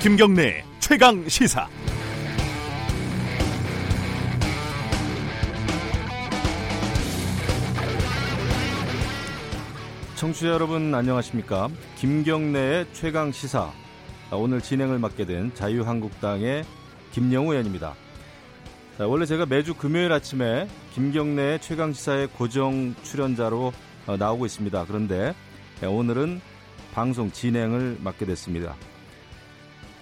김경래 최강 시사. 청취자 여러분 안녕하십니까? 김경래의 최강 시사. 오늘 진행을 맡게 된 자유한국당의 김영우 의원입니다. 원래 제가 매주 금요일 아침에 김경래의 최강 시사의 고정 출연자로 어, 나오고 있습니다. 그런데 오늘은 방송 진행을 맡게 됐습니다.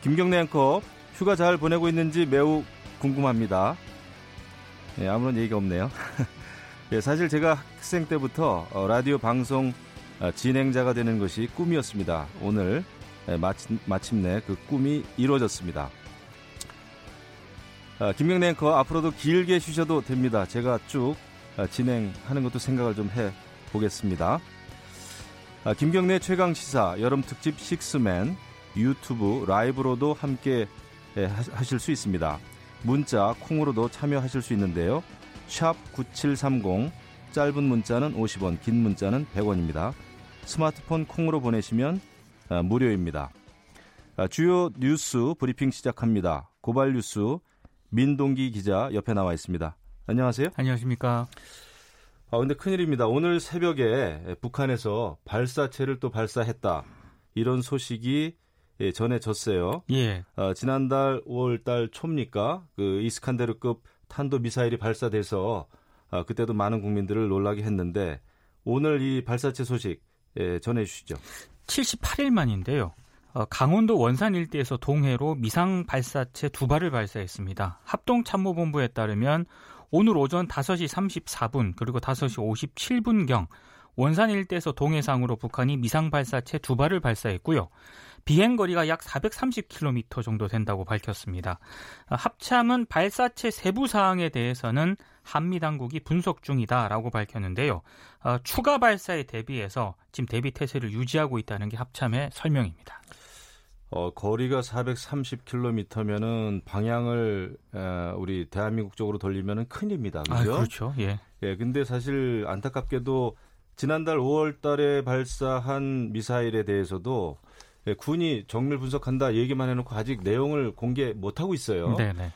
김경래 앵커 휴가 잘 보내고 있는지 매우 궁금합니다. 예, 아무런 얘기가 없네요. 예, 사실 제가 학생 때부터 어, 라디오 방송 어, 진행자가 되는 것이 꿈이었습니다. 오늘 예, 마침, 마침내 그 꿈이 이루어졌습니다. 아, 김경래 앵커 앞으로도 길게 쉬셔도 됩니다. 제가 쭉 아, 진행하는 것도 생각을 좀 해 보겠습니다. 아, 김경래 최강 시사 여름 특집 식스맨 유튜브 라이브로도 함께 예, 하실 수 있습니다. 문자 콩으로도 참여하실 수 있는데요. 샵 9730 짧은 문자는 50원, 긴 문자는 100원입니다. 스마트폰 콩으로 보내시면 아, 무료입니다. 아, 주요 뉴스 브리핑 시작합니다. 고발 뉴스 민동기 기자 옆에 나와 있습니다. 안녕하세요. 안녕하십니까. 아 근데 큰일입니다. 오늘 새벽에 북한에서 발사체를 또 발사했다. 이런 소식이 예, 전해졌어요. 예. 어, 지난달 5월달 초입니까? 그 이스칸데르급 탄도 미사일이 발사돼서 어, 그때도 많은 국민들을 놀라게 했는데 오늘 이 발사체 소식 예, 전해 주시죠. 78일 만인데요. 어, 강원도 원산 일대에서 동해로 미상 발사체 두 발을 발사했습니다. 합동참모본부에 따르면 오늘 오전 5시 34분 그리고 5시 57분경 원산 일대에서 동해상으로 북한이 미상 발사체 두 발을 발사했고요. 비행 거리가 약 430km 정도 된다고 밝혔습니다. 합참은 발사체 세부 사항에 대해서는 한미 당국이 분석 중이다라고 밝혔는데요. 어, 추가 발사에 대비해서 지금 대비 태세를 유지하고 있다는 게 합참의 설명입니다. 어, 거리가 430km면은 방향을 에, 우리 대한민국 쪽으로 돌리면은 큰일입니다. 그죠? 아, 그렇죠. 예. 예, 근데 사실 안타깝게도 지난달 5월 달에 발사한 미사일에 대해서도 예, 군이 정밀 분석한다 얘기만 해놓고 아직 내용을 공개 못 하고 있어요. 네네.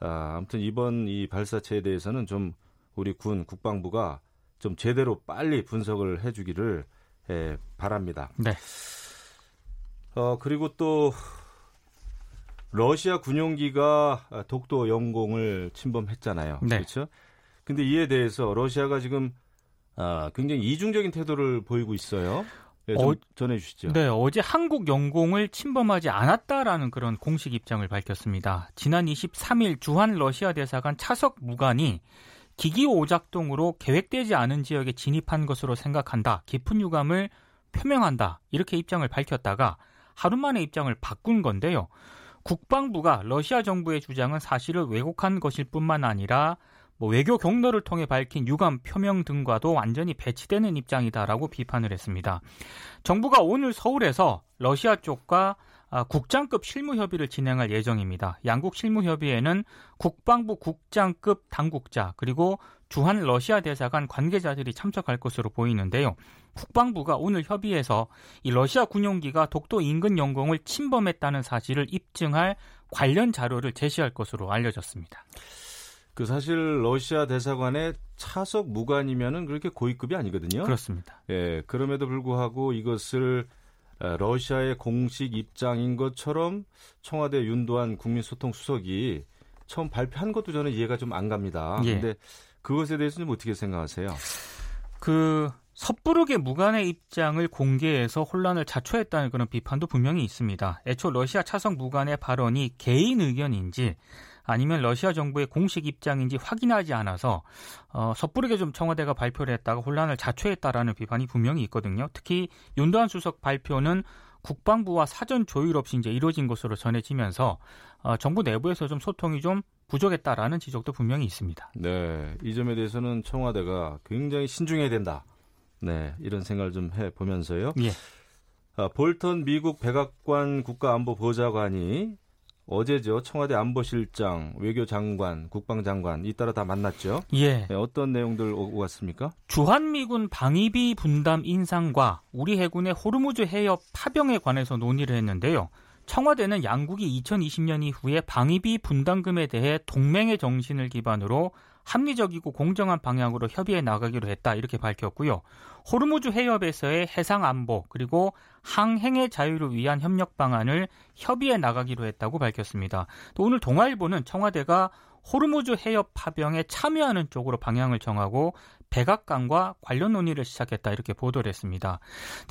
아, 아무튼 이번 이 발사체에 대해서는 좀 우리 군 국방부가 좀 제대로 빨리 분석을 해주기를 예, 바랍니다. 네. 어 그리고 또 러시아 군용기가 독도 영공을 침범했잖아요. 네. 그렇죠? 근데 이에 대해서 러시아가 지금 아, 굉장히 이중적인 태도를 보이고 있어요. 네, 어, 전해 주시죠. 네, 어제 한국 영공을 침범하지 않았다라는 그런 공식 입장을 밝혔습니다. 지난 23일 주한 러시아 대사관 차석 무관이 기기 오작동으로 계획되지 않은 지역에 진입한 것으로 생각한다. 깊은 유감을 표명한다. 이렇게 입장을 밝혔다가 하루 만에 입장을 바꾼 건데요. 국방부가 러시아 정부의 주장은 사실을 왜곡한 것일 뿐만 아니라 뭐 외교 경로를 통해 밝힌 유감 표명 등과도 완전히 배치되는 입장이다라고 비판을 했습니다. 정부가 오늘 서울에서 러시아 쪽과 아, 국장급 실무 협의를 진행할 예정입니다. 양국 실무 협의에는 국방부 국장급 당국자 그리고 주한 러시아 대사관 관계자들이 참석할 것으로 보이는데요. 국방부가 오늘 협의에서 이 러시아 군용기가 독도 인근 영공을 침범했다는 사실을 입증할 관련 자료를 제시할 것으로 알려졌습니다. 그 사실 러시아 대사관의 차석 무관이면은 그렇게 고위급이 아니거든요. 그렇습니다. 예, 그럼에도 불구하고 이것을 러시아의 공식 입장인 것처럼 청와대 윤도한 국민소통 수석이 처음 발표한 것도 저는 이해가 좀 안 갑니다. 예. 근데 그것에 대해서는 어떻게 생각하세요? 그 섣부르게 무관의 입장을 공개해서 혼란을 자초했다는 그런 비판도 분명히 있습니다. 애초 러시아 차석 무관의 발언이 개인 의견인지 아니면 러시아 정부의 공식 입장인지 확인하지 않아서 어, 섣부르게 좀 청와대가 발표를 했다가 혼란을 자초했다라는 비판이 분명히 있거든요. 특히 윤도한 수석 발표는 국방부와 사전 조율 없이 이제 이루어진 것으로 전해지면서 어, 정부 내부에서 좀 소통이 좀 부족했다라는 지적도 분명히 있습니다. 네, 이 점에 대해서는 청와대가 굉장히 신중해야 된다. 네, 이런 생각을 좀 해 보면서요. 예. 아, 볼턴 미국 백악관 국가안보보좌관이 어제죠. 청와대 안보실장, 외교장관, 국방장관 잇따라 다 만났죠. 예. 네, 어떤 내용들 오고 갔습니까? 주한미군 방위비 분담 인상과 우리 해군의 호르무즈 해협 파병에 관해서 논의를 했는데요. 청와대는 양국이 2020년 이후에 방위비 분담금에 대해 동맹의 정신을 기반으로 합리적이고 공정한 방향으로 협의해 나가기로 했다 이렇게 밝혔고요. 호르무즈 해협에서의 해상 안보 그리고 항행의 자유를 위한 협력 방안을 협의해 나가기로 했다고 밝혔습니다. 또 오늘 동아일보는 청와대가 호르무즈 해협 파병에 참여하는 쪽으로 방향을 정하고 백악관과 관련 논의를 시작했다 이렇게 보도를 했습니다.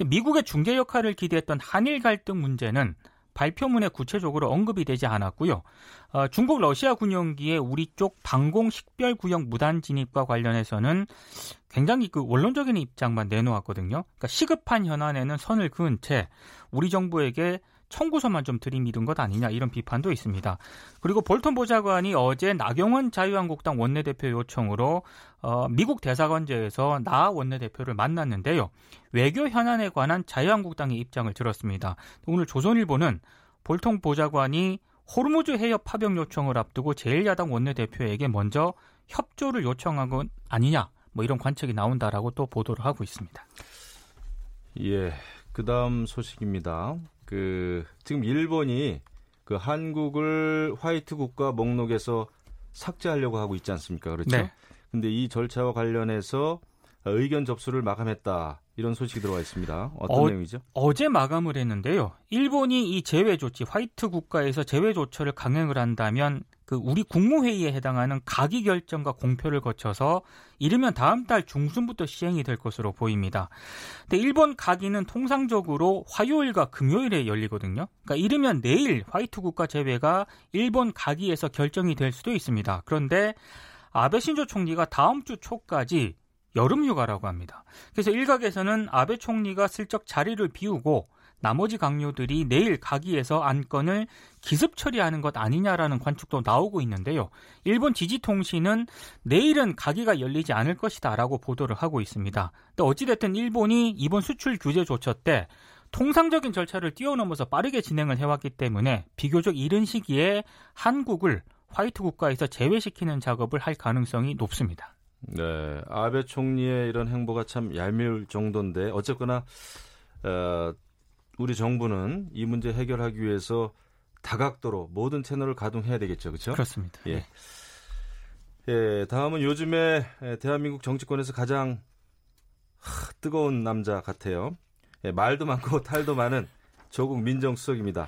미국의 중재 역할을 기대했던 한일 갈등 문제는 발표문에 구체적으로 언급이 되지 않았고요. 어, 중국 러시아 군용기의 우리 쪽 방공 식별 구역 무단 진입과 관련해서는 굉장히 그 원론적인 입장만 내놓았거든요. 그러니까 시급한 현안에는 선을 그은 채 우리 정부에게 청구서만 좀 들이밀은 것 아니냐 이런 비판도 있습니다. 그리고 볼턴 보좌관이 어제 나경원 자유한국당 원내대표 요청으로 어, 미국 대사관제에서 나 원내대표를 만났는데요. 외교 현안에 관한 자유한국당의 입장을 들었습니다. 오늘 조선일보는 볼턴 보좌관이 호르무즈 해협 파병 요청을 앞두고 제1야당 원내대표에게 먼저 협조를 요청한 건 아니냐 뭐 이런 관측이 나온다라고 또 보도를 하고 있습니다. 예, 그다음 소식입니다. 그 지금 일본이 그 한국을 화이트 국가 목록에서 삭제하려고 하고 있지 않습니까? 그렇죠? 네. 근데 이 절차와 관련해서 의견 접수를 마감했다. 이런 소식이 들어와 있습니다. 어떤 어, 내용이죠? 어제 마감을 했는데요. 일본이 이 제외 조치, 화이트 국가에서 제외 조처를 강행을 한다면 그 우리 국무회의에 해당하는 가기 결정과 공표를 거쳐서 이르면 다음 달 중순부터 시행이 될 것으로 보입니다. 근데 일본 가기는 통상적으로 화요일과 금요일에 열리거든요. 그러니까 이르면 내일 화이트 국가 제외가 일본 가기에서 결정이 될 수도 있습니다. 그런데 아베 신조 총리가 다음 주 초까지 여름 휴가라고 합니다. 그래서 일각에서는 아베 총리가 슬쩍 자리를 비우고 나머지 강요들이 내일 가기에서 안건을 기습 처리하는 것 아니냐라는 관측도 나오고 있는데요. 일본 지지통신은 내일은 가기가 열리지 않을 것이다라고 보도를 하고 있습니다. 또 어찌됐든 일본이 이번 수출 규제 조처 때 통상적인 절차를 뛰어넘어서 빠르게 진행을 해왔기 때문에 비교적 이른 시기에 한국을 화이트 국가에서 제외시키는 작업을 할 가능성이 높습니다. 네, 아베 총리의 이런 행보가 참 얄미울 정도인데 어쨌거나 어, 우리 정부는 이 문제 해결하기 위해서 다각도로 모든 채널을 가동해야 되겠죠, 그렇죠? 그렇습니다. 예. 네. 예, 다음은 요즘에 대한민국 정치권에서 가장 하, 뜨거운 남자 같아요. 예, 말도 많고 탈도 많은 조국 민정수석입니다.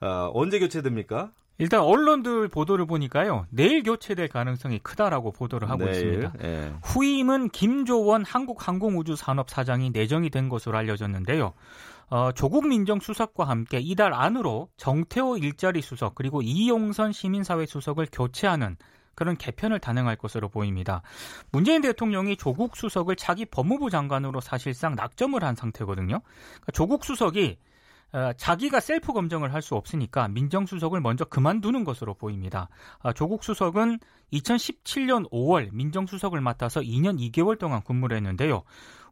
아, 언제 교체됩니까? 일단 언론들 보도를 보니까요 내일 교체될 가능성이 크다라고 보도를 하고 내일, 있습니다. 예. 후임은 김조원 한국항공우주산업 사장이 내정이 된 것으로 알려졌는데요. 어, 조국 민정수석과 함께 이달 안으로 정태호 일자리 수석 그리고 이용선 시민사회 수석을 교체하는 그런 개편을 단행할 것으로 보입니다. 문재인 대통령이 조국 수석을 차기 법무부 장관으로 사실상 낙점을 한 상태거든요. 그러니까 조국 수석이 어, 자기가 셀프 검증을 할 수 없으니까 민정수석을 먼저 그만두는 것으로 보입니다. 아, 조국 수석은 2017년 5월 민정수석을 맡아서 2년 2개월 동안 근무를 했는데요.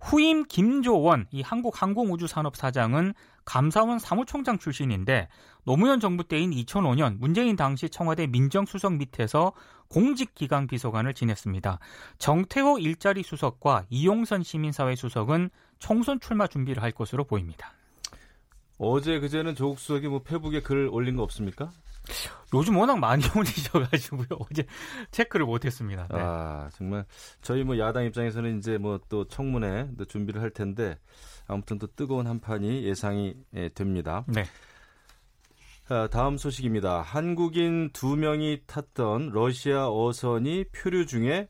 후임 김조원 이 한국항공우주산업사장은 감사원 사무총장 출신인데 노무현 정부 때인 2005년 문재인 당시 청와대 민정수석 밑에서 공직기강 비서관을 지냈습니다. 정태호 일자리 수석과 이용선 시민사회 수석은 총선 출마 준비를 할 것으로 보입니다. 어제 그제는 조국 수석이 뭐 페북에 글 올린 거 없습니까? 요즘 워낙 많이 올리셔가지고요. 어제 체크를 못했습니다. 네. 아 정말 저희 뭐 야당 입장에서는 이제 뭐 또 청문회 또 준비를 할 텐데 아무튼 또 뜨거운 한판이 예상이 예, 됩니다. 네. 자, 다음 소식입니다. 한국인 두 명이 탔던 러시아 어선이 표류 중에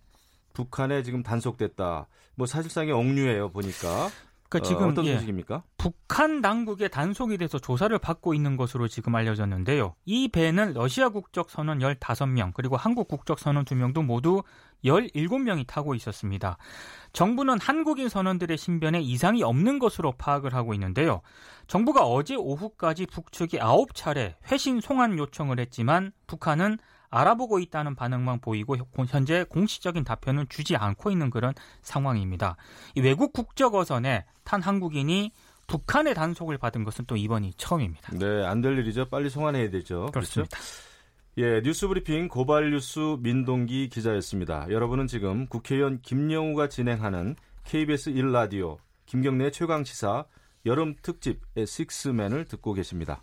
북한에 지금 단속됐다. 뭐 사실상의 억류예요 보니까. 그러니까 어, 지금 어, 떤 예, 소식입니까? 북한 당국의 단속이 돼서 조사를 받고 있는 것으로 지금 알려졌는데요. 이 배는 러시아 국적 선원 15명 그리고 한국 국적 선원 2명도 모두 17명이 타고 있었습니다. 정부는 한국인 선원들의 신변에 이상이 없는 것으로 파악을 하고 있는데요. 정부가 어제 오후까지 북측이 9차례 회신 송환 요청을 했지만 북한은 알아보고 있다는 반응만 보이고 현재 공식적인 답변은 주지 않고 있는 그런 상황입니다. 외국 국적 어선에 탄 한국인이 북한의 단속을 받은 것은 또 이번이 처음입니다. 네, 안 될 일이죠. 빨리 송환해야 되죠. 그렇습니다. 그렇죠? 예, 뉴스브리핑 고발뉴스 민동기 기자였습니다. 여러분은 지금 국회의원 김영우가 진행하는 KBS 1라디오 김경래 최강시사 여름 특집 의 식스맨을 듣고 계십니다.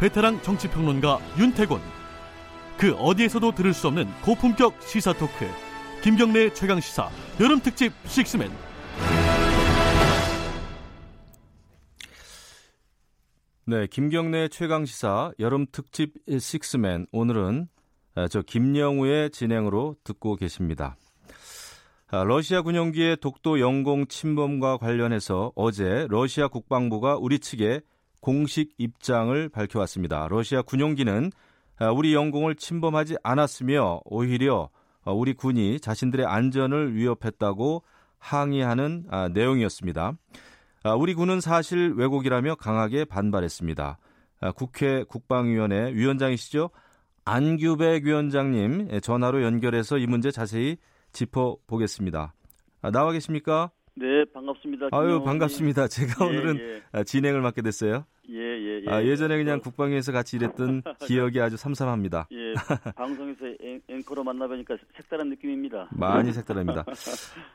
베테랑 정치평론가 윤태곤. 그 어디에서도 들을 수 없는 고품격 시사 토크. 김경래 최강 시사 여름 특집 식스맨. 네, 김경래 최강 시사 여름 특집 식스맨. 오늘은 아, 저 김영우의 진행으로 듣고 계십니다. 아, 러시아 군용기의 독도 영공 침범과 관련해서 어제 러시아 국방부가 우리 측에 공식 입장을 밝혀왔습니다. 러시아 군용기는 아, 우리 영공을 침범하지 않았으며 오히려 우리 군이 자신들의 안전을 위협했다고 항의하는 내용이었습니다. 우리 군은 사실 왜곡이라며 강하게 반발했습니다. 국회 국방위원회 위원장이시죠? 안규백 위원장님 예, 전화로 연결해서 이 문제 자세히 짚어보겠습니다. 아, 나와 계십니까? 네, 반갑습니다. 아유, 반갑습니다. 제가 예, 오늘은 예. 아, 진행을 맡게 됐어요. 예, 예, 예. 아, 예전에 그냥 국방위에서 같이 일했던 기억이 아주 삼삼합니다. 예, 방송에서 앵, 커로 만나뵈니까 색다른 느낌입니다. 많이 색다릅니다.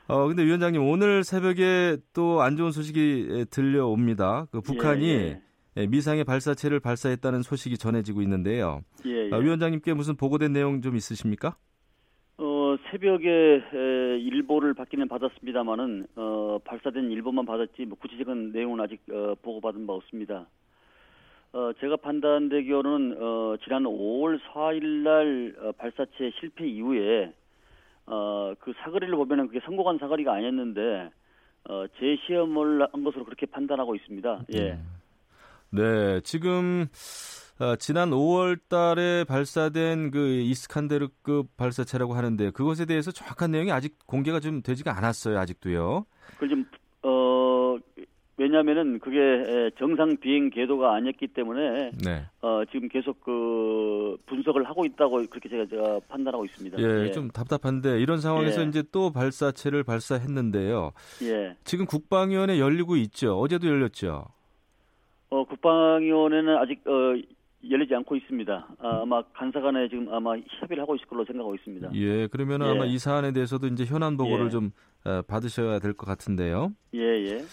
어, 근데 위원장님, 오늘 새벽에 또 안 좋은 소식이 들려옵니다. 그 북한이 예, 예. 예, 미상의 발사체를 발사했다는 소식이 전해지고 있는데요. 예, 예. 아, 위원장님께 무슨 보고된 내용 좀 있으십니까? 어, 새벽에 에, 일보를 받기는 받았습니다만은 어, 발사된 일보만 받았지 뭐 구체적인 내용은 아직 어, 보고받은 바 없습니다. 어, 제가 판단되기로는 어, 지난 5월 4일 날 어, 발사체 실패 이후에 어, 그 사거리를 보면은 그게 성공한 사거리가 아니었는데 어, 재시험을 한 것으로 그렇게 판단하고 있습니다. 예. 음. 네, 지금 어, 지난 5월 달에 발사된 그 이스칸데르급 발사체라고 하는데 그것에 대해서 정확한 내용이 아직 공개가 좀 되지가 않았어요, 아직도요. 그좀 어 왜냐하면은 그게 정상 비행 궤도가 아니었기 때문에 네. 어, 지금 계속 그 분석을 하고 있다고 그렇게 제가, 제가 판단하고 있습니다. 예, 예, 좀 답답한데 이런 상황에서 예. 이제 또 발사체를 발사했는데요. 예. 지금 국방위원회 열리고 있죠. 어제도 열렸죠. 어, 국방위원회는 아직 어, 열리지 않고 있습니다. 아, 아마 간사간에 지금 아마 협의를 하고 있을 걸로 생각하고 있습니다. 예, 그러면 예. 아마 이 사안에 대해서도 이제 현안 보고를 예. 좀 어, 받으셔야 될 것 같은데요. 예, 예.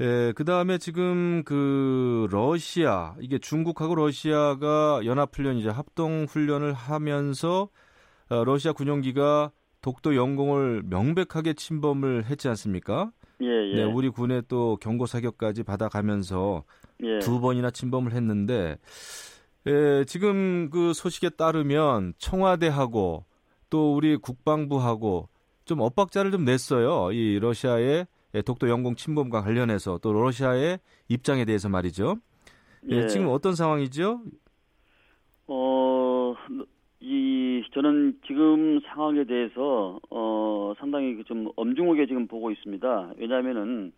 예, 그 다음에 지금 그 러시아, 이게 중국하고 러시아가 연합훈련이자 합동훈련을 하면서 어, 러시아 군용기가 독도 영공을 명백하게 침범을 했지 않습니까? 예, 예. 네, 우리 군의 또 경고 사격까지 받아가면서 예. 두 번이나 침범을 했는데 예, 지금 그 소식에 따르면 청와대하고 또 우리 국방부하고 좀 엇박자를 좀 냈어요. 이 러시아의 독도 영공 침범과 관련해서 또 러시아의 입장에 대해서 말이죠. 예, 예. 지금 어떤 상황이죠? 어, 이 저는 지금 상황에 대해서 어 상당히 그좀 엄중하게 지금 보고 있습니다. 왜냐하면은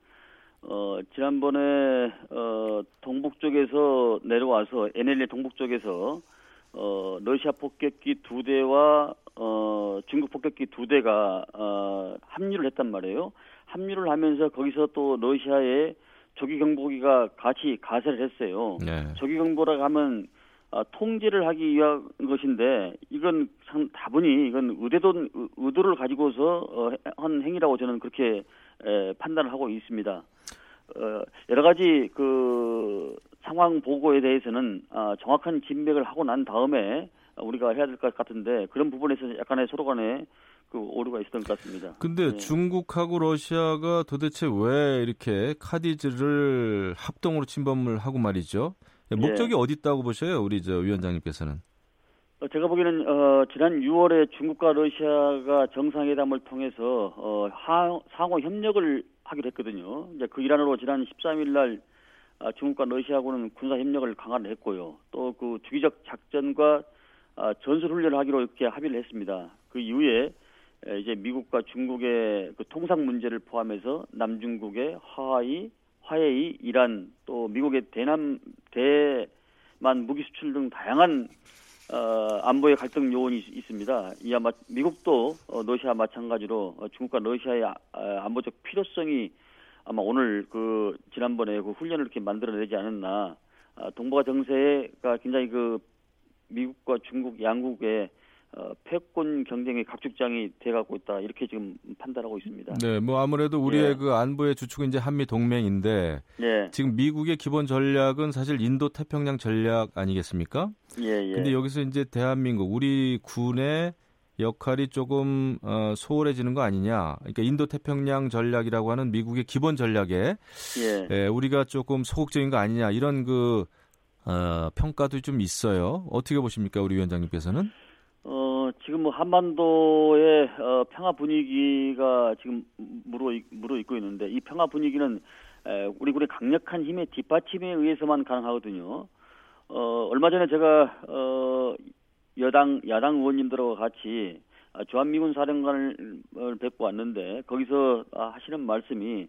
어 지난번에 어 동북 쪽에서 내려와서 NLL 동북 쪽에서 어 러시아 폭격기 두 대와 어 중국 폭격기 두 대가 어 합류를 했단 말이에요. 합류를 하면서 거기서 또 러시아의 조기 경보기가 같이 가세를 했어요. 네. 조기 경보라고 하면 어, 통제를 하기 위한 것인데 이건 상, 다분히 이건 의도도 의도를 가지고서 어, 한 행위라고 저는 그렇게 에, 판단을 하고 있습니다. 어, 여러 가지 그 상황 보고에 대해서는 아, 정확한 진맥을 하고 난 다음에 우리가 해야 될 것 같은데 그런 부분에서 약간의 서로 간에 그 오류가 있었던 것 같습니다. 근데 네. 중국하고 러시아가 도대체 왜 이렇게 카디즈를 합동으로 침범을 하고 말이죠? 네, 목적이 예. 어디 있다고 보셔요, 우리 저 위원장님께서는? 어, 제가 보기에는 어, 지난 6월에 중국과 러시아가 정상회담을 통해서 어, 하, 상호 협력을 하기로 했거든요. 이제 그 일환으로 지난 13일 날 아, 중국과 러시아하고는 군사 협력을 강화를 했고요. 또 그 주기적 작전과 아, 전술 훈련을 하기로 이렇게 합의를 했습니다. 그 이후에 이제 미국과 중국의 그 통상 문제를 포함해서 남중국의 하와이 화해이, 이란, 또 미국의 대남 대 무기 수출 등 다양한 어, 안보의 갈등 요원이 있, 습니다 이와 마, 미국도 어, 러시아 마찬가지로 어, 중국과 러시아의 아, 아, 안보적 필요성이 아마 오늘 그 지난번에 그 훈련을 이렇게 만들어내지 않았나. 아, 동북아 정세가 굉장히 그 미국과 중국 양국의 어, 패권 경쟁의 각축장이 돼가고 있다 이렇게 지금 판단하고 있습니다. 네, 뭐 아무래도 우리의 예. 그 안보의 주축은 이제 한미 동맹인데 예, 지금 미국의 기본 전략은 사실 인도 태평양 전략 아니겠습니까? 예, 예. 근데 여기서 이제 대한민국 우리 군의 역할이 조금 어, 소홀해지는 거 아니냐? 그러니까 인도 태평양 전략이라고 하는 미국의 기본 전략에 예. 예, 우리가 조금 소극적인 거 아니냐 이런 그 어, 평가도 좀 있어요. 어떻게 보십니까, 우리 위원장님께서는? 어, 지금 뭐 한반도의 어, 평화 분위기가 지금 무르 무르익고 있는데 이 평화 분위기는 에, 우리 군의 강력한 힘의 뒷받침에 의해서만 가능하거든요. 어, 얼마 전에 제가 어, 여당 야당 의원님들하고 같이 아, 주한미군 사령관을 뵙고 왔는데 거기서 아, 하시는 말씀이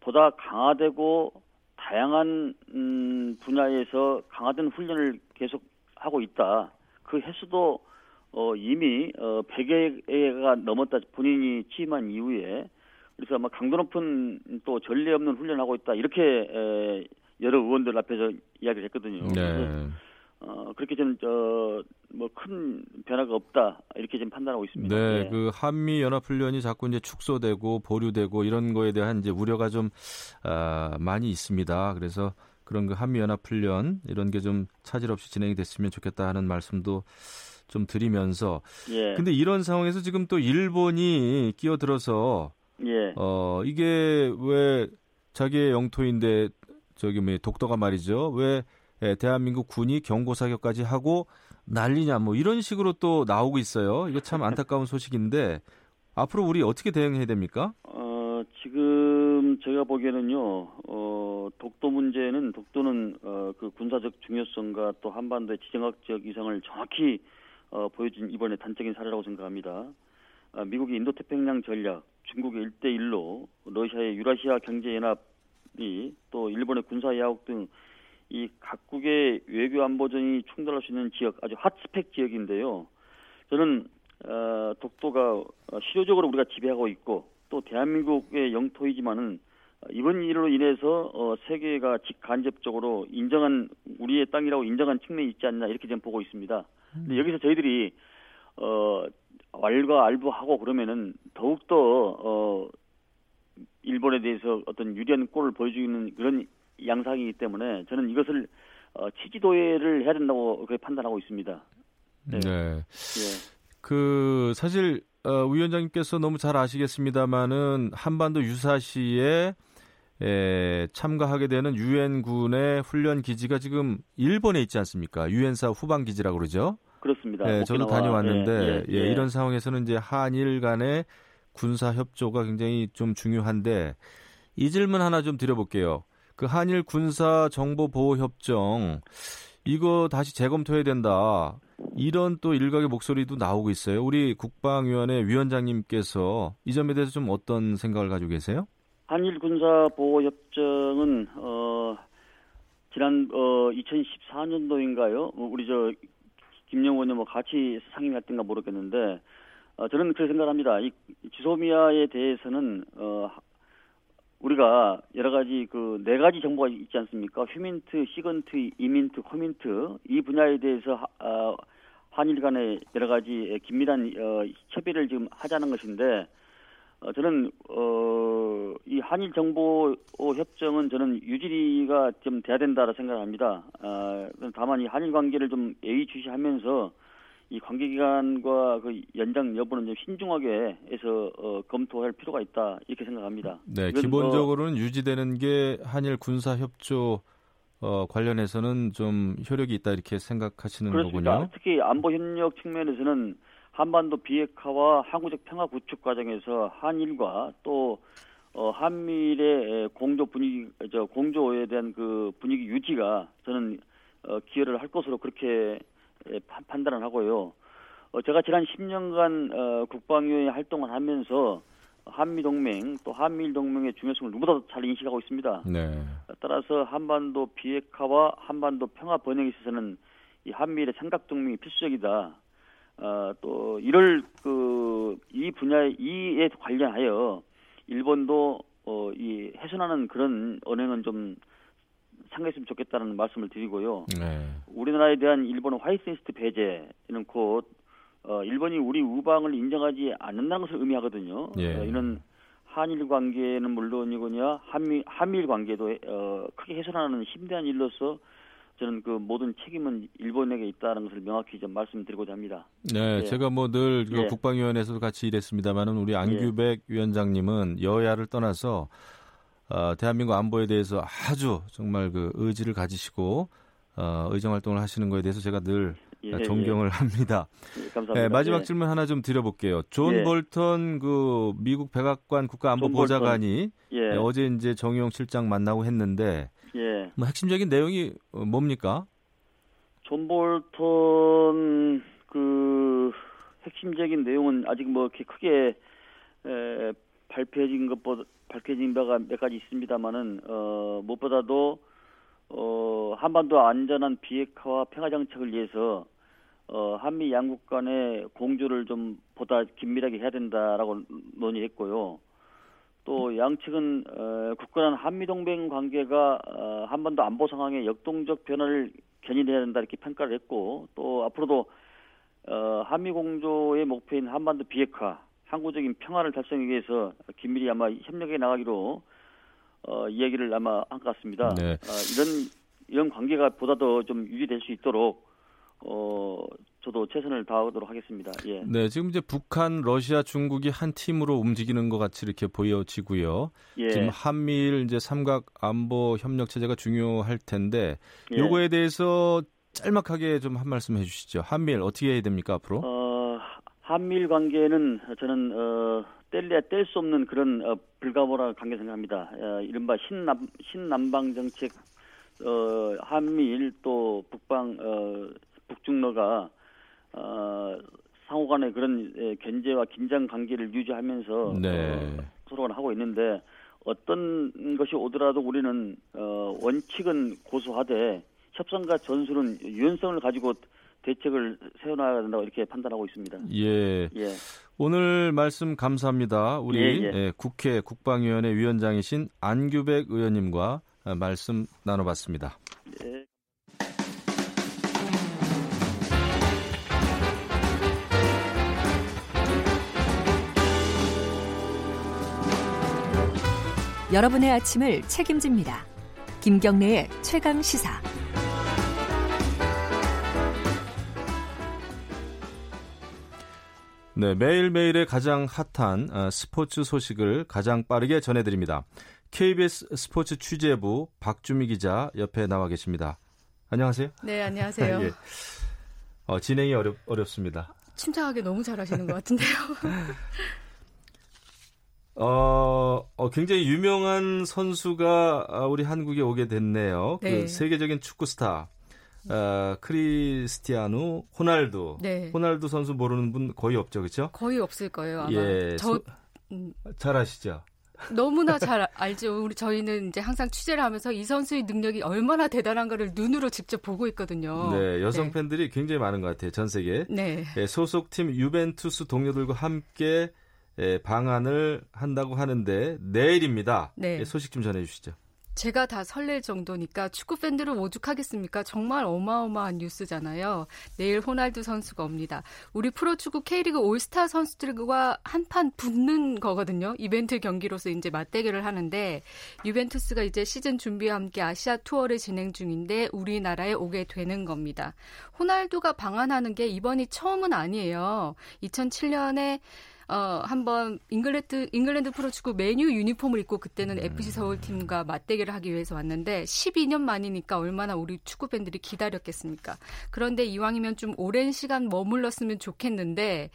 보다 강화되고 다양한 음, 분야에서 강화된 훈련을 계속 하고 있다. 그 횟수도 어, 이미 어, 100회가 넘었다 본인이 취임한 이후에 그래서 아마 강도 높은 또 전례 없는 훈련을 하고 있다 이렇게 에, 여러 의원들 앞에서 이야기를 했거든요. 그래서 네. 어, 그렇게 좀, 저, 뭐, 큰 변화가 없다. 이렇게 지금 판단하고 있습니다. 네, 예. 그 한미 연합 훈련이 자꾸 이제 축소되고 보류되고 이런 거에 대한 이제 우려가 좀 아, 많이 있습니다. 그래서 그런 그 한미 연합 훈련 이런 게 좀 차질 없이 진행이 됐으면 좋겠다 하는 말씀도 좀 드리면서 예. 근데 이런 상황에서 지금 또 일본이 끼어들어서 예. 어 이게 왜 자기의 영토인데 저기 뭐 독도가 말이죠 왜 예, 대한민국 군이 경고 사격까지 하고 난리냐 뭐 이런 식으로 또 나오고 있어요. 이거 참 안타까운 소식인데 앞으로 우리 어떻게 대응해야 됩니까? 어, 지금 제가 보기에는요, 어, 독도 문제는, 독도는, 어, 그 군사적 중요성과 또 한반도의 지정학적 이상을 정확히, 어, 보여준 이번에 단적인 사례라고 생각합니다. 아, 미국의 인도태평양 전략, 중국의 일대일로 러시아의 유라시아 경제연합이 또 일본의 군사 야옥 등 이 각국의 외교 안보전이 충돌할 수 있는 지역, 아주 핫스펙 지역인데요. 저는 어, 독도가 어, 실효적으로 우리가 지배하고 있고 또 대한민국의 영토이지만은 어, 이번 일로 인해서 어, 세계가 직간접적으로 인정한 우리의 땅이라고 인정한 측면이 있지 않나 이렇게 저는 보고 있습니다. 근데 여기서 저희들이 어, 왈과 알부하고 그러면은 더욱더 어, 일본에 대해서 어떤 유리한 꼴을 보여주는 그런 양상이기 때문에 저는 이것을 어, 치지도회를 해야 된다고 그렇게 판단하고 있습니다. 네. 예. 그 사실 어, 위원장님께서 너무 잘 아시겠습니다만은 한반도 유사시에 에, 참가하게 되는 유엔군의 훈련 기지가 지금 일본에 있지 않습니까? 유엔사 후방 기지라고 그러죠. 그렇습니다. 네, 저도 다녀왔는데 예, 예, 예, 예. 이런 상황에서는 이제 한일 간의 군사 협조가 굉장히 좀 중요한데 이 질문 하나 좀 드려볼게요. 그 한일 군사 정보 보호 협정 이거 다시 재검토해야 된다. 이런 또 일각의 목소리도 나오고 있어요. 우리 국방위원회 위원장님께서 이 점에 대해서 좀 어떤 생각을 가지고 계세요? 한일 군사 보호 협정은 어 지난 어 2014년도인가요? 우리 저 김영호 의원님 뭐 같이 상임했던가 모르겠는데 어 저는 그렇게 생각합니다. 이 지소미아에 대해서는 어 우리가 여러 가지 그 네 가지 정보가 있지 않습니까? 휴민트, 시건트, 이민트, 코민트 이 분야에 대해서 하, 어, 한일 간의 여러 가지 긴밀한 어, 협의를 지금 하자는 것인데 어, 저는 어, 이 한일 정보 협정은 저는 유지가 좀 돼야 된다고 생각합니다. 아, 다만 이 한일 관계를 좀 예의주시하면서 이 관계기관과 그 연장 여부는 좀 신중하게 해서 어, 검토할 필요가 있다 이렇게 생각합니다. 네, 이건 기본적으로는 유지되는 게 한일 군사 협조 어, 관련해서는 좀 효력이 있다 이렇게 생각하시는 그렇습니다. 거군요. 특히 안보 협력 측면에서는 한반도 비핵화와 항구적 평화 구축 과정에서 한일과 또 어, 한미일의 공조 분위기, 저 공조에 대한 그 분위기 유지가 저는 어, 기여를 할 것으로 그렇게 판단을 하고요. 어, 제가 지난 10년간 어, 국방위원회 활동을 하면서 한미 동맹 또 한미일 동맹의 중요성을 누구보다도 잘 인식하고 있습니다. 네. 따라서 한반도 비핵화와 한반도 평화 번영에 있어서는 이 한미일의 삼각 동맹이 필수적이다. 어, 또 이를 그 이 분야에 이에 관련하여 일본도 어, 이 훼손하는 그런 언행은 좀 상했으면 좋겠다는 말씀을 드리고요. 네. 우리나라에 대한 일본의 화이트리스트 배제는 곧 어, 일본이 우리 우방을 인정하지 않는다는 것을 의미하거든요. 예. 어, 이는 한일 관계는 물론이거냐 한미 한미일 관계도 어, 크게 훼손하는 심대한 일로서 저는 그 모든 책임은 일본에게 있다는 것을 명확히 좀 말씀드리고자 합니다. 네, 예. 제가 뭐늘 그 예. 국방위원회에서도 같이 일했습니다만은 우리 안규백 위원장님은 여야를 떠나서 어, 대한민국 안보에 대해서 아주 정말 그 의지를 가지시고 어, 의정 활동을 하시는 거에 대해서 제가 늘 예, 존경을 합니다. 예, 감사합니다. 네, 마지막 예. 질문 하나 좀 드려볼게요. 존 예. 볼턴 그 미국 백악관 국가안보보좌관이 예, 네, 어제 이제 정의용 실장 만나고 했는데 예. 뭐 핵심적인 내용이 어, 뭡니까? 존 볼턴 그 핵심적인 내용은 아직 뭐 이렇게 크게 에, 발표해진 것보다 밝혀진 바가 몇 가지 있습니다만은 어 무엇보다도 어 한반도 안전한 비핵화와 평화 정책을 위해서 어 한미 양국 간의 공조를 좀 보다 긴밀하게 해야 된다라고 논의했고요. 또 양측은 어, 굳건한 한미 동맹 관계가 어, 한반도 안보 상황의 역동적 변화를 견인해야 된다 이렇게 평가를 했고 또 앞으로도 어, 한미 공조의 목표인 한반도 비핵화, 항구적인 평화를 달성하기 위해서 긴밀히 아마 협력해 나가기로 어, 이야기를 아마 한 것 같습니다. 네. 어, 이런 이런 관계가 보다 더 좀 유지될 수 있도록 어, 저도 최선을 다하도록 하겠습니다. 예. 네, 지금 이제 북한, 러시아, 중국이 한 팀으로 움직이는 것 같이 이렇게 보여지고요. 예. 지금 한미일 이제 삼각 안보 협력 체제가 중요할 텐데 예. 요거에 대해서 짤막하게 좀 한 말씀 해주시죠. 한미일 어떻게 해야 됩니까 앞으로? 어, 한미일 관계는 저는 어, 뗄래야 뗄 수 없는 그런 어, 불가모란 관계 생각합니다. 어, 이른바 신남 신남방 정책, 어, 한미일 또 북방 어, 북중러가 어, 상호간의 그런 에, 견제와 긴장 관계를 유지하면서 네. 어, 서로가 하고 있는데 어떤 것이 오더라도 우리는 어, 원칙은 고수하되 협상과 전술은 유연성을 가지고 대책을 세워나가야 된다고 이렇게 판단하고 있습니다. 예, 예, 오늘 말씀 감사합니다. 우리 예, 예. 예, 국회 국방위원회 위원장이신 안규백 의원님과 아, 말씀 나눠봤습니다. 예. 여러분의 아침을 책임집니다. 김경래의 최강 시사. 네, 매일매일의 가장 핫한 어, 스포츠 소식을 가장 빠르게 전해드립니다. KBS 스포츠 취재부 박주미 기자 옆에 나와 계십니다. 안녕하세요. 네, 안녕하세요. 예. 어, 진행이 어렵, 어렵습니다. 침착하게 너무 잘하시는 것 같은데요. 어, 어, 굉장히 유명한 선수가 아, 우리 한국에 오게 됐네요. 네. 그 세계적인 축구 스타. 어, 크리스티아누 호날두. 네. 호날두 선수 모르는 분 거의 없죠, 그렇죠? 거의 없을 거예요. 아마. 예, 저 소- 음, 잘 아시죠? 너무나 잘 알죠. 우리 저희는 이제 항상 취재를 하면서 이 선수의 능력이 얼마나 대단한가를 눈으로 직접 보고 있거든요. 네, 여성 네. 팬들이 굉장히 많은 것 같아요, 전 세계. 네. 예, 소속팀 유벤투스 동료들과 함께 예, 방한을 한다고 하는데 내일입니다. 네. 예, 소식 좀 전해주시죠. 제가 다 설렐 정도니까 축구 팬들을 오죽하겠습니까? 정말 어마어마한 뉴스잖아요. 내일 호날두 선수가 옵니다. 우리 프로축구 K리그 올스타 선수들과 한판 붙는 거거든요. 이벤트 경기로서 이제 맞대결을 하는데 유벤투스가 이제 시즌 준비와 함께 아시아 투어를 진행 중인데 우리나라에 오게 되는 겁니다. 호날두가 방한하는 게 이번이 처음은 아니에요. 2007년에 어, 한번 잉글랜드, 잉글랜드 프로축구 맨유 유니폼을 입고 그때는 FC 서울팀과 맞대결을 하기 위해서 왔는데 12년 만이니까 얼마나 우리 축구 팬들이 기다렸겠습니까? 그런데 이왕이면 좀 오랜 시간 머물렀으면 좋겠는데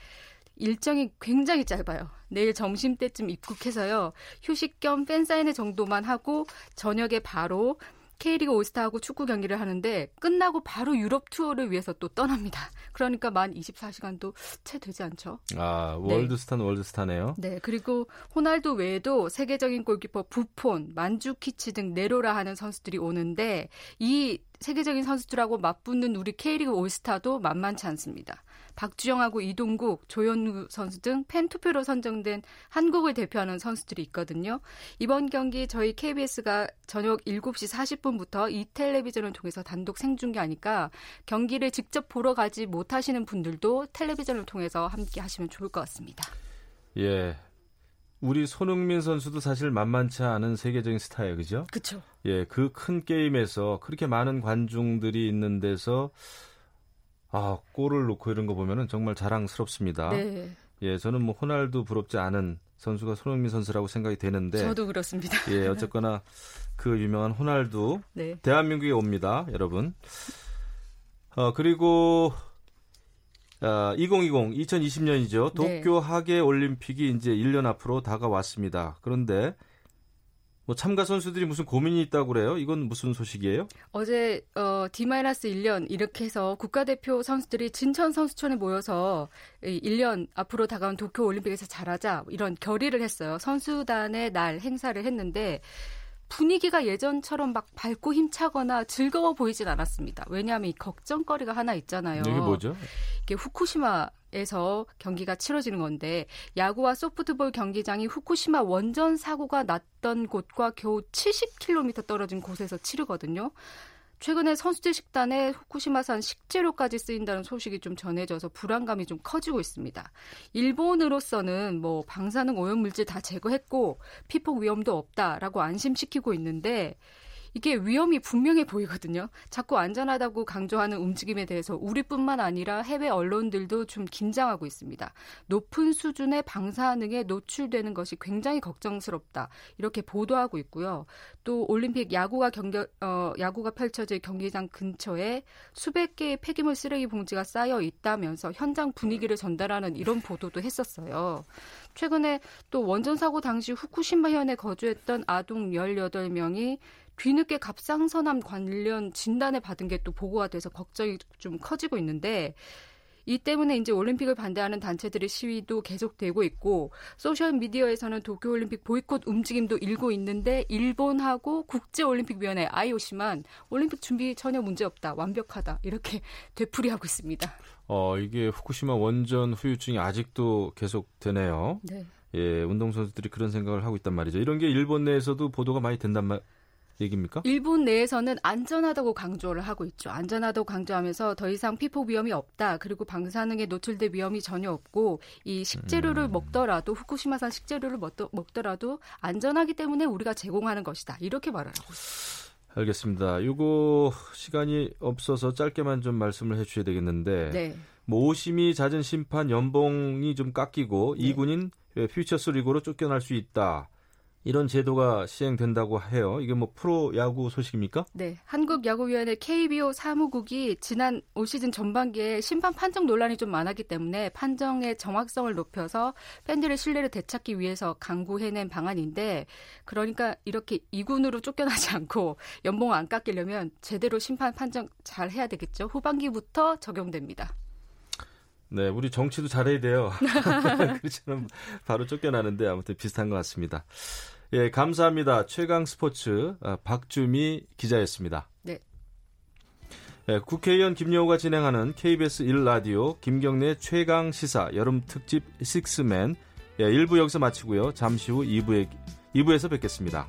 일정이 굉장히 짧아요. 내일 점심 때쯤 입국해서요. 휴식 겸 팬사인회 정도만 하고 저녁에 바로 K리그 올스타하고 축구 경기를 하는데 끝나고 바로 유럽 투어를 위해서 또 떠납니다. 그러니까 만 24시간도 채 되지 않죠. 아, 월드스타는 네. 월드스타네요. 네, 그리고 호날두 외에도 세계적인 골키퍼 부폰, 만주키치 등 네로라 하는 선수들이 오는데 이 세계적인 선수들하고 맞붙는 우리 K리그 올스타도 만만치 않습니다. 박주영하고 이동국, 조현우 선수 등 팬투표로 선정된 한국을 대표하는 선수들이 있거든요. 이번 경기 저희 KBS가 저녁 7시 40분부터 이 텔레비전을 통해서 단독 생중계하니까 경기를 직접 보러 가지 못하시는 분들도 텔레비전을 통해서 함께 하시면 좋을 것 같습니다. 예. 우리 손흥민 선수도 사실 만만치 않은 세계적인 스타예요, 그죠? 그렇죠. 예, 그 큰 게임에서 그렇게 많은 관중들이 있는 데서 아, 골을 넣고 이런 거 보면은 정말 자랑스럽습니다. 네. 예, 저는 뭐 호날두 부럽지 않은 선수가 손흥민 선수라고 생각이 되는데 저도 그렇습니다. 예, 어쨌거나 그 유명한 호날두 네. 대한민국에 옵니다, 여러분. 어, 그리고 아, 2020 2020년이죠. 도쿄 네. 하계 올림픽이 이제 1년 앞으로 다가왔습니다. 그런데 뭐 참가 선수들이 무슨 고민이 있다고 그래요? 이건 무슨 소식이에요? 어제 어, D-1년 이렇게 해서 국가대표 선수들이 진천 선수촌에 모여서 1년 앞으로 다가온 도쿄 올림픽에서 잘하자 이런 결의를 했어요. 선수단의 날 행사를 했는데 분위기가 예전처럼 막 밝고 힘차거나 즐거워 보이진 않았습니다. 왜냐하면 이 걱정거리가 하나 있잖아요. 이게 뭐죠? 이게 후쿠시마 에서 경기가 치러지는 건데 야구와 소프트볼 경기장이 후쿠시마 원전 사고가 났던 곳과 겨우 70km 떨어진 곳에서 치르거든요. 최근에 선수들 식단에 후쿠시마산 식재료까지 쓰인다는 소식이 좀 전해져서 불안감이 좀 커지고 있습니다. 일본으로서는 뭐 방사능 오염 물질 다 제거했고 피폭 위험도 없다라고 안심시키고 있는데 이게 위험이 분명해 보이거든요. 자꾸 안전하다고 강조하는 움직임에 대해서 우리뿐만 아니라 해외 언론들도 좀 긴장하고 있습니다. 높은 수준의 방사능에 노출되는 것이 굉장히 걱정스럽다. 이렇게 보도하고 있고요. 또 올림픽 야구가 경겨, 어, 야구가 펼쳐질 경기장 근처에 수백 개의 폐기물 쓰레기 봉지가 쌓여 있다면서 현장 분위기를 전달하는 이런 보도도 했었어요. 최근에 또 원전 사고 당시 후쿠시마 현에 거주했던 아동 18명이 뒤늦게 갑상선암 관련 진단을 받은 게 또 보고가 돼서 걱정이 좀 커지고 있는데 이 때문에 이제 올림픽을 반대하는 단체들의 시위도 계속되고 있고 소셜 미디어에서는 도쿄 올림픽 보이콧 움직임도 일고 있는데 일본하고 국제 올림픽 위원회 IOC만 올림픽 준비 전혀 문제 없다. 완벽하다. 이렇게 되풀이하고 있습니다. 어, 이게 후쿠시마 원전 후유증이 아직도 계속되네요. 네. 예, 운동선수들이 그런 생각을 하고 있단 말이죠. 이런 게 일본 내에서도 보도가 많이 된단 말, 얘기입니까? 일본 내에서는 안전하다고 강조를 하고 있죠. 안전하다고 강조하면서 더 이상 피폭 위험이 없다. 그리고 방사능에 노출될 위험이 전혀 없고 이 식재료를 음. 먹더라도 후쿠시마산 식재료를 먹더라도 안전하기 때문에 우리가 제공하는 것이다. 이렇게 말을 하고 있습니다. 알겠습니다. 이거 시간이 없어서 짧게만 좀 말씀을 해주셔야 되겠는데 네. 뭐 오심이 잦은 심판 연봉이 좀 깎이고 네. 이군인 퓨처스 리그로 쫓겨날 수 있다. 이런 제도가 시행된다고 해요. 이게 뭐 프로 야구 소식입니까? 네. 한국야구위원회 KBO 사무국이 지난 올 시즌 전반기에 심판 판정 논란이 좀 많았기 때문에 판정의 정확성을 높여서 팬들의 신뢰를 되찾기 위해서 강구해낸 방안인데 그러니까 이렇게 이군으로 쫓겨나지 않고 연봉 안 깎이려면 제대로 심판 판정 잘 해야 되겠죠. 후반기부터 적용됩니다. 네, 우리 정치도 잘해야 돼요. 그렇지는 바로 쫓겨나는데 아무튼 비슷한 것 같습니다. 예, 감사합니다. 최강 스포츠 아, 박주미 기자였습니다. 네. 예, 국회의원 김여우가 진행하는 KBS 1라디오 김경래 최강 시사 여름 특집 식스맨 예, 1부 여기서 마치고요. 잠시 후 2부에, 2부에서 뵙겠습니다.